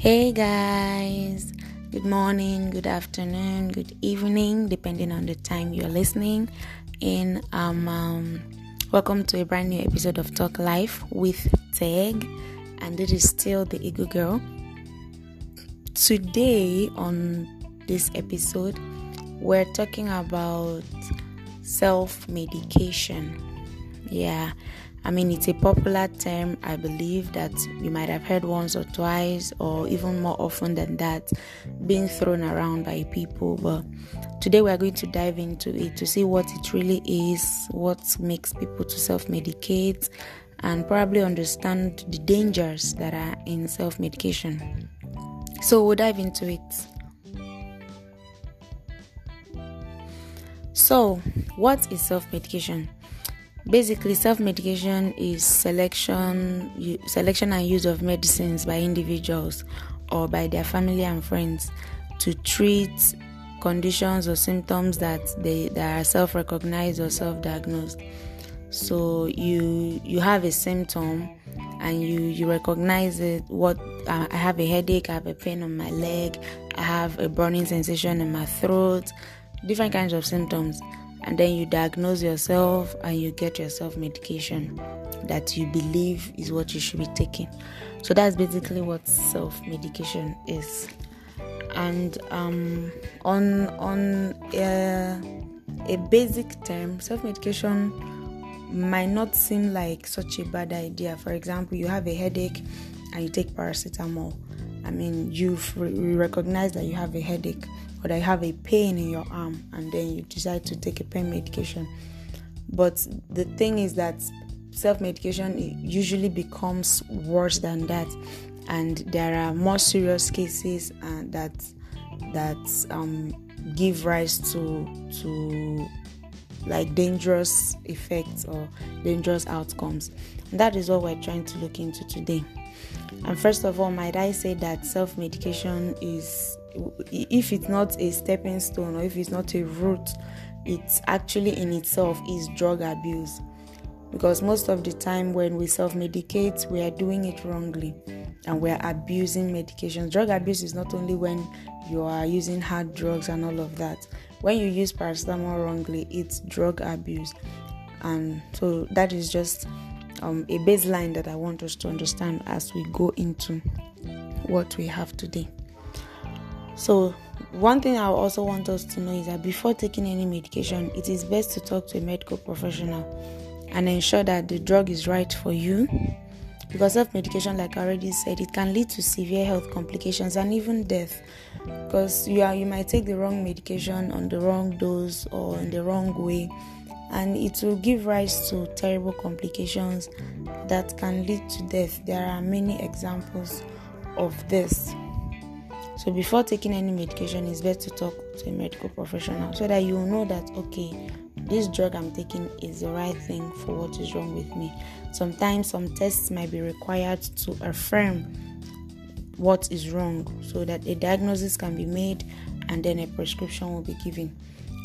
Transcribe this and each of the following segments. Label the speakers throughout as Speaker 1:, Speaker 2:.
Speaker 1: Hey guys, good morning, good afternoon, good evening, depending on the time you're listening. And um, um, welcome to a brand new episode of Talk Life with Teg, and it is still the Ego Girl. Today, on this episode, we're talking about self medication. Yeah, I mean, it's a popular term, I believe, that you might have heard once or twice, or even more often than that, being thrown around by people. But today we are going to dive into it to see what it really is, what makes people to self medicate, and probably understand the dangers that are in self medication. So we'll dive into it. So, what is self medication? Basically, self-medication is selection, selection and use of medicines by individuals or by their family and friends to treat conditions or symptoms that they that are self-recognized or self-diagnosed. So you you have a symptom and you you recognize it. What I have a headache, I have a pain on my leg, I have a burning sensation in my throat, different kinds of symptoms and then you diagnose yourself and you get yourself medication that you believe is what you should be taking. So that's basically what self medication is. And um, on on a, a basic term, self medication might not seem like such a bad idea. For example, you have a headache and you take paracetamol. I mean, re- recognize that you have a headache or that you have a pain in your arm and then you decide to take a pain medication. But the thing is that self medication usually becomes worse than that, and there are more serious cases uh, that that um, give rise to to like dangerous effects or dangerous outcomes. And that is what we're trying to look into today. And first of all, might I say that self medication is if it's not a stepping stone or if it's not a root, it's actually in itself is drug abuse. Because most of the time when we self medicate, we are doing it wrongly and we are abusing medications. Drug abuse is not only when you are using hard drugs and all of that. When you use paracetamol wrongly, it's drug abuse. And so that is just um, a baseline that I want us to understand as we go into what we have today. So, one thing I also want us to know is that before taking any medication, it is best to talk to a medical professional and ensure that the drug is right for you. Because self medication, like I already said, it can lead to severe health complications and even death. Because you are you might take the wrong medication on the wrong dose or in the wrong way, and it will give rise to terrible complications that can lead to death. There are many examples of this. So before taking any medication, it's best to talk to a medical professional so that you know that okay, this drug I'm taking is the right thing for what is wrong with me. Sometimes some tests might be required to affirm what is wrong so that a diagnosis can be made and then a prescription will be given.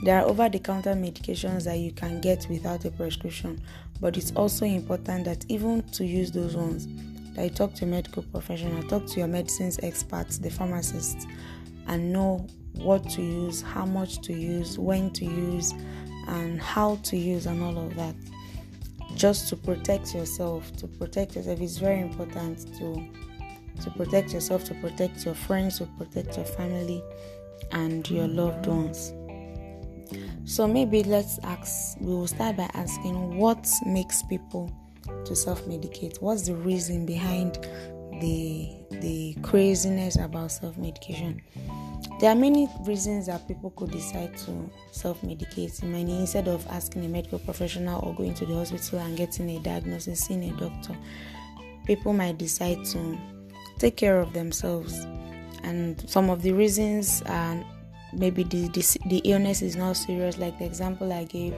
Speaker 1: There are over the counter medications that you can get without a prescription, but it's also important that even to use those ones, that you talk to a medical professional, talk to your medicines experts, the pharmacists, and know what to use, how much to use, when to use, and how to use, and all of that. Just to protect yourself, to protect yourself, it's very important to to protect yourself, to protect your friends, to protect your family and your loved ones. So maybe let's ask. We will start by asking what makes people to self-medicate? What's the reason behind the the craziness about self-medication? There are many reasons that people could decide to self-medicate. I mean, instead of asking a medical professional or going to the hospital and getting a diagnosis, seeing a doctor, people might decide to take care of themselves. And some of the reasons are maybe the, the, the illness is not serious, like the example I gave,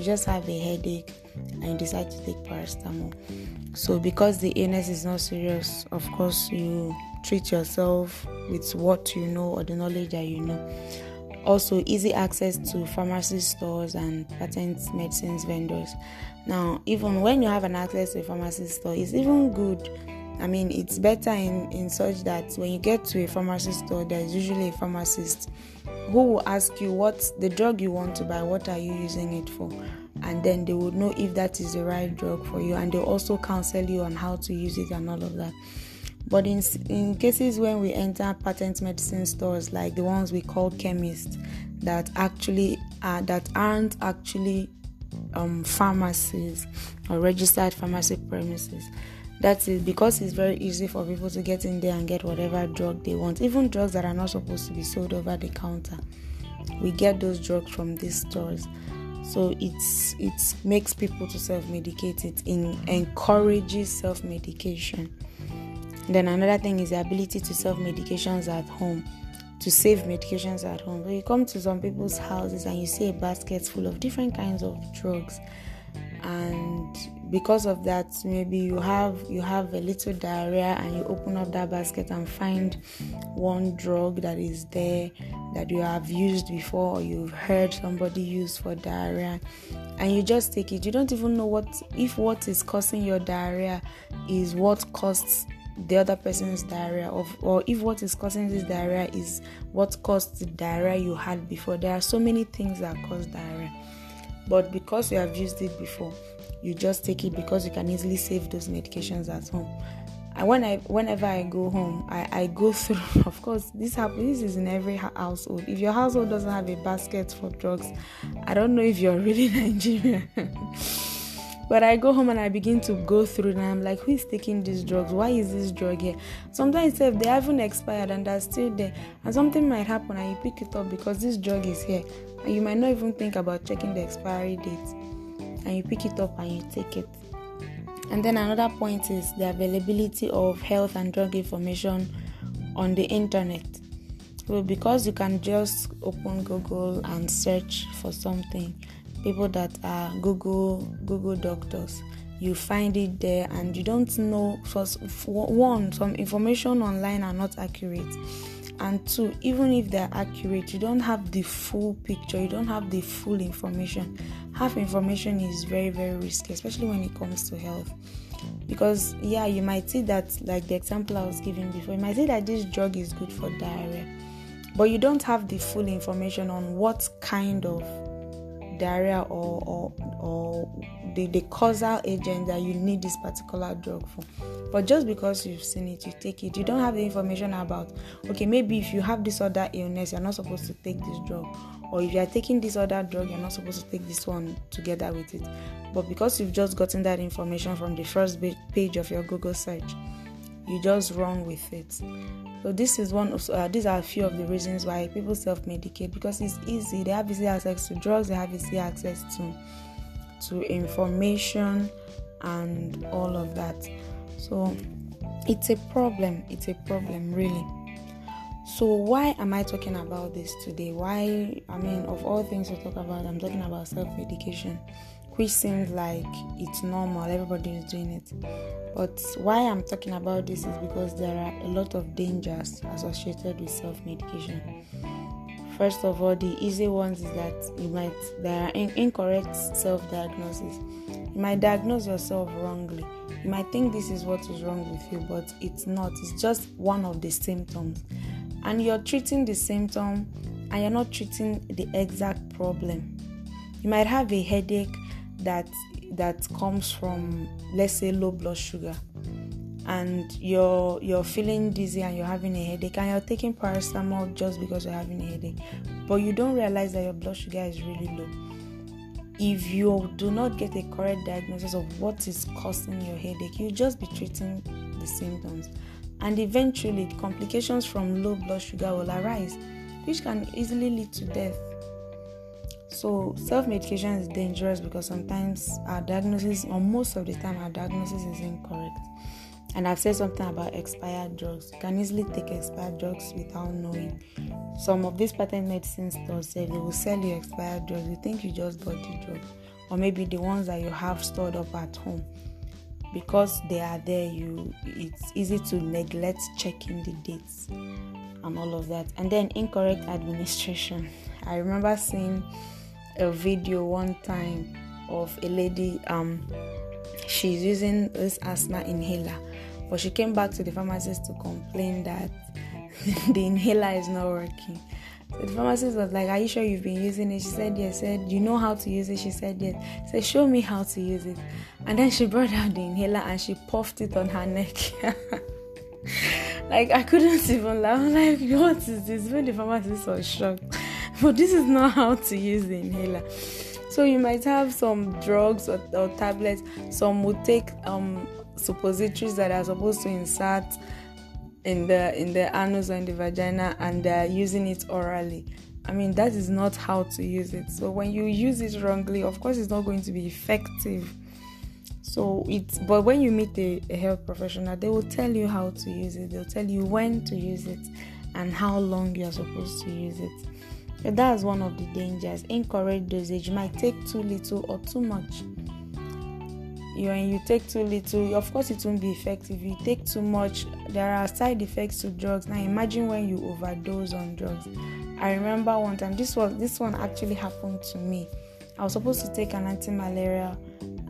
Speaker 1: you just have a headache and you decide to take paracetamol. So, because the illness is not serious, of course, you treat yourself with what you know or the knowledge that you know. Also, easy access to pharmacy stores and patent medicines vendors. Now, even when you have an access to a pharmacy store, it's even good I mean, it's better in, in such that when you get to a pharmacy store, there's usually a pharmacist who will ask you what the drug you want to buy, what are you using it for? And then they will know if that is the right drug for you, and they'll also counsel you on how to use it and all of that. But in, in cases when we enter patent medicine stores like the ones we call chemists, that actually are that aren't actually um, pharmacies or registered pharmacy premises. That is because it's very easy for people to get in there and get whatever drug they want, even drugs that are not supposed to be sold over the counter. We get those drugs from these stores. So it's it makes people to self-medicate. It in, encourages self-medication. Then another thing is the ability to self-medications at home to save medications at home. So you come to some people's houses and you see a basket full of different kinds of drugs, and because of that, maybe you have you have a little diarrhea and you open up that basket and find one drug that is there that you have used before or you've heard somebody use for diarrhea. And you just take it. You don't even know what if what is causing your diarrhea is what caused the other person's diarrhea of, or if what is causing this diarrhea is what caused the diarrhea you had before. There are so many things that cause diarrhea but because you have used it before you just take it because you can easily save those medications at home. And when i whenever i go home i, I go through of course this happens this is in every household. If your household doesn't have a basket for drugs i don't know if you're really nigerian But I go home and I begin to go through and I'm like, who is taking these drugs? Why is this drug here? Sometimes if they haven't expired and they're still there, and something might happen and you pick it up because this drug is here, and you might not even think about checking the expiry date, and you pick it up and you take it. And then another point is the availability of health and drug information on the internet. So because you can just open Google and search for something, people that are Google Google doctors. You find it there, and you don't know. First, one, some information online are not accurate, and two, even if they're accurate, you don't have the full picture. You don't have the full information. Half information is very very risky, especially when it comes to health. Because yeah, you might see that, like the example I was giving before, you might see that this drug is good for diarrhea, but you don't have the full information on what kind of diarrhea or or, or the, the causal agent that you need this particular drug for. But just because you've seen it, you take it. You don't have the information about okay, maybe if you have this other illness, you're not supposed to take this drug. Or if you are taking this other drug, you're not supposed to take this one together with it. But because you've just gotten that information from the first page of your Google search, you just run with it. So this is one of uh, these are a few of the reasons why people self-medicate because it's easy. They have easy access to drugs. They have easy access to to information and all of that. So it's a problem. It's a problem, really. So why am I talking about this today? Why? I mean, of all things to talk about, I'm talking about self-medication which seems like it's normal, everybody is doing it. But why I'm talking about this is because there are a lot of dangers associated with self medication. First of all, the easy ones is that you might there are in, incorrect self diagnosis. You might diagnose yourself wrongly. You might think this is what is wrong with you, but it's not. It's just one of the symptoms. And you're treating the symptom and you're not treating the exact problem. You might have a headache that that comes from let's say low blood sugar. And you're you're feeling dizzy and you're having a headache and you're taking paracetamol just because you're having a headache but you don't realize that your blood sugar is really low. If you do not get a correct diagnosis of what is causing your headache you'll just be treating the symptoms. And eventually complications from low blood sugar will arise which can easily lead to death so, self medication is dangerous because sometimes our diagnosis, or most of the time, our diagnosis is incorrect. And I've said something about expired drugs. You can easily take expired drugs without knowing. Some of these patent medicine stores say they will sell you expired drugs. You think you just bought the drug, or maybe the ones that you have stored up at home. Because they are there, you it's easy to neglect checking the dates and all of that. And then incorrect administration. I remember seeing a video one time of a lady um she's using this asthma inhaler but she came back to the pharmacist to complain that the inhaler is not working. So the pharmacist was like, Are you sure you've been using it? She said, Yes. Said, You know how to use it? She said, Yes. Said, Show me how to use it. And then she brought out the inhaler and she puffed it on her neck. like I couldn't even laugh. Like, what is this? When the pharmacist was shocked. But this is not how to use the inhaler. So you might have some drugs or, or tablets. Some would take um, suppositories that are supposed to insert in the in the anus or in the vagina, and they're using it orally. I mean that is not how to use it. So when you use it wrongly, of course, it's not going to be effective. So it's but when you meet a, a health professional, they will tell you how to use it. They'll tell you when to use it and how long you are supposed to use it. That's one of the dangers. Incorrect dosage might take too little or too much. You when you take too little, of course it won't be effective. You take too much, there are side effects to drugs. Now imagine when you overdose on drugs. I remember one time this was this one actually happened to me. I was supposed to take an anti-malaria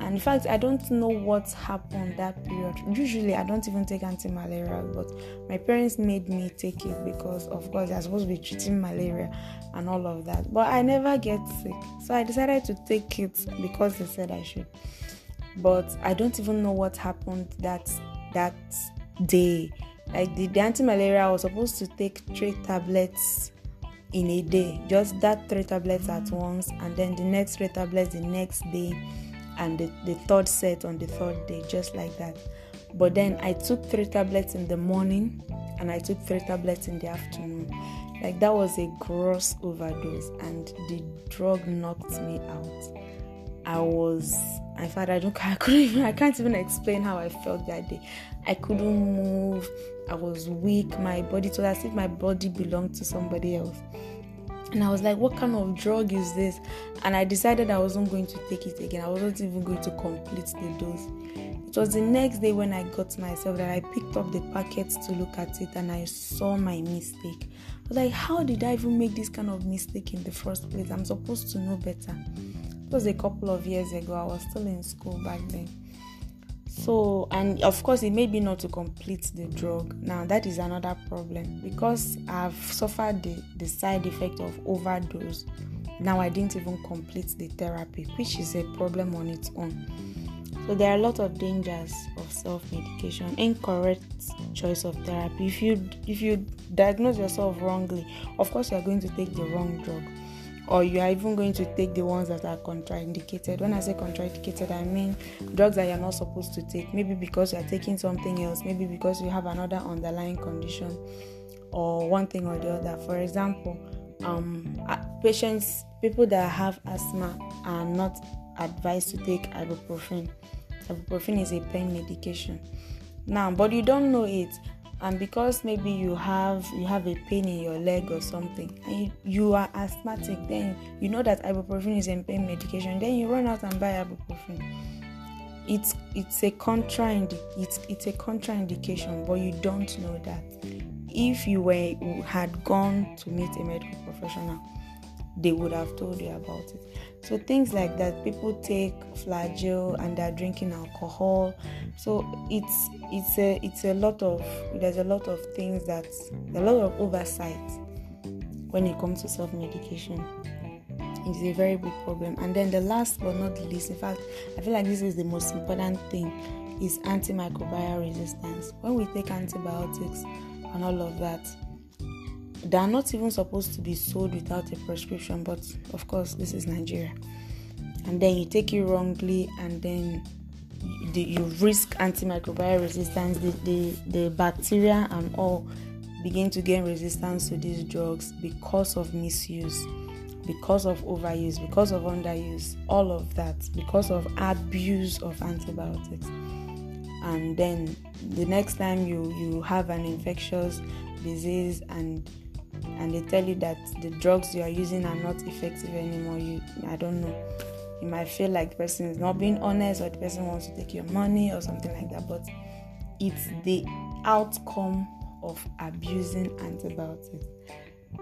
Speaker 1: and in fact i don't know what happened that period. Usually i don't even take anti-malaria but my parents made me take it because of course they're supposed to be treating malaria and all of that. But i never get sick. So i decided to take it because they said i should. But i don't even know what happened that that day. Like the, the anti-malaria i was supposed to take three tablets in a day. Just that three tablets at once and then the next three tablets the next day and the, the third set on the third day, just like that. But then I took three tablets in the morning and I took three tablets in the afternoon. Like that was a gross overdose, and the drug knocked me out. I was, in fact, I don't, I couldn't, even, I can't even explain how I felt that day. I couldn't move. I was weak. My body, was as if my body belonged to somebody else. And I was like, what kind of drug is this? And I decided I wasn't going to take it again. I wasn't even going to complete the dose. It was the next day when I got myself that I picked up the packet to look at it and I saw my mistake. I was like, how did I even make this kind of mistake in the first place? I'm supposed to know better. It was a couple of years ago. I was still in school back then. So, and of course, it may be not to complete the drug. Now, that is another problem because I've suffered the, the side effect of overdose. Now, I didn't even complete the therapy, which is a problem on its own. So, there are a lot of dangers of self medication, incorrect choice of therapy. If you if you diagnose yourself wrongly, of course, you are going to take the wrong drug or you are even going to take the ones that are contraindicated. When I say contraindicated, I mean drugs that you're not supposed to take. Maybe because you're taking something else, maybe because you have another underlying condition, or one thing or the other. For example, um, patients, people that have asthma are not advised to take ibuprofen. Ibuprofen is a pain medication. Now, but you don't know it and because maybe you have you have a pain in your leg or something and you, you are asthmatic then you know that ibuprofen is a pain medication then you run out and buy ibuprofen. It's it's a contraindi- it's it's a contraindication but you don't know that. If you were had gone to meet a medical professional they would have told you about it so things like that people take flagyl and they're drinking alcohol. So it's it's a it's a lot of there's a lot of things that a lot of oversight when it comes to self-medication. It's a very big problem. And then the last but not the least in fact i feel like this is the most important thing is antimicrobial resistance. When we take antibiotics and all of that they are not even supposed to be sold without a prescription but of course this is nigeria. And then you take it wrongly and then the, you risk antimicrobial resistance. The, the, the bacteria and all begin to gain resistance to these drugs because of misuse because of overuse because of underuse all of that because of abuse of antibiotics. And then the next time you you have an infectious disease and and they tell you that the drugs you are using are not effective anymore you i don't know. You might feel like the person is not being honest or the person wants to take your money or something like that but it's the outcome of abusing antibiotics.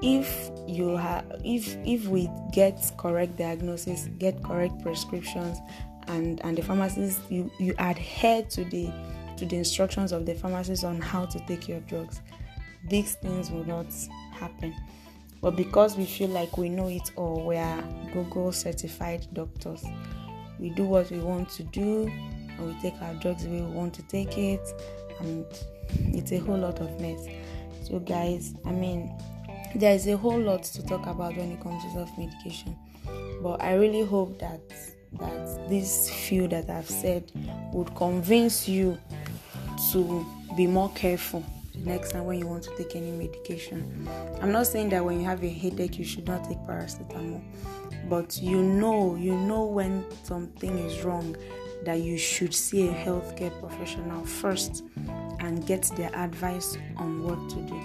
Speaker 1: If you have if if we get correct diagnosis get correct prescriptions and and the pharmacist you you adhere to the to the instructions of the pharmacist on how to take your drugs, these things will not happen. But because we feel like we know it all, we are Google certified doctors. We do what we want to do, and we take our drugs the way we want to take it, and it's a whole lot of mess. So, guys, I mean, there is a whole lot to talk about when it comes to self medication, but I really hope that that this few that I've said would convince you to be more careful next time when you want to take any medication. I'm not saying that when you have a headache you should not take paracetamol, but you know, you know when something is wrong that you should see a healthcare professional first and get their advice on what to do.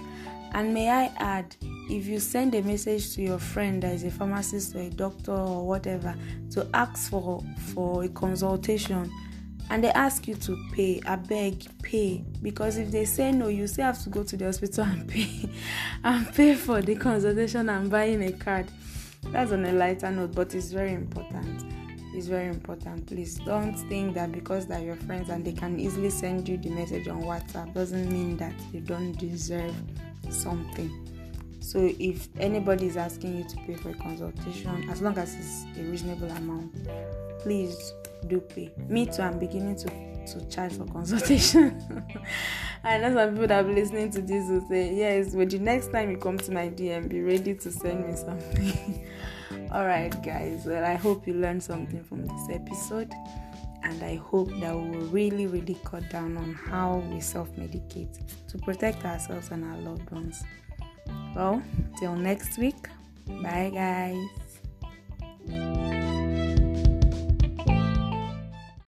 Speaker 1: And may I add, if you send a message to your friend that is a pharmacist or a doctor or whatever to ask for for a consultation and they ask you to pay i beg pay. Because if they say no you still have to go to the hospital and pay and pay for the consultation and buying a card. That's on a lighter note but it's very important. It's very important. Please don't think that because they're your friends and they can easily send you the message on whatsapp doesn't mean that you don't deserve something. So if anybody is asking you to pay for a consultation as long as it's a reasonable amount please do pay. Me too, I'm beginning to to charge for consultation. I know some people that are listening to this will say, Yes, but the next time you come to my DM, be ready to send me something. Alright, guys. Well, I hope you learned something from this episode, and I hope that we will really, really cut down on how we self medicate to protect ourselves and our loved ones. Well, till next week, bye, guys.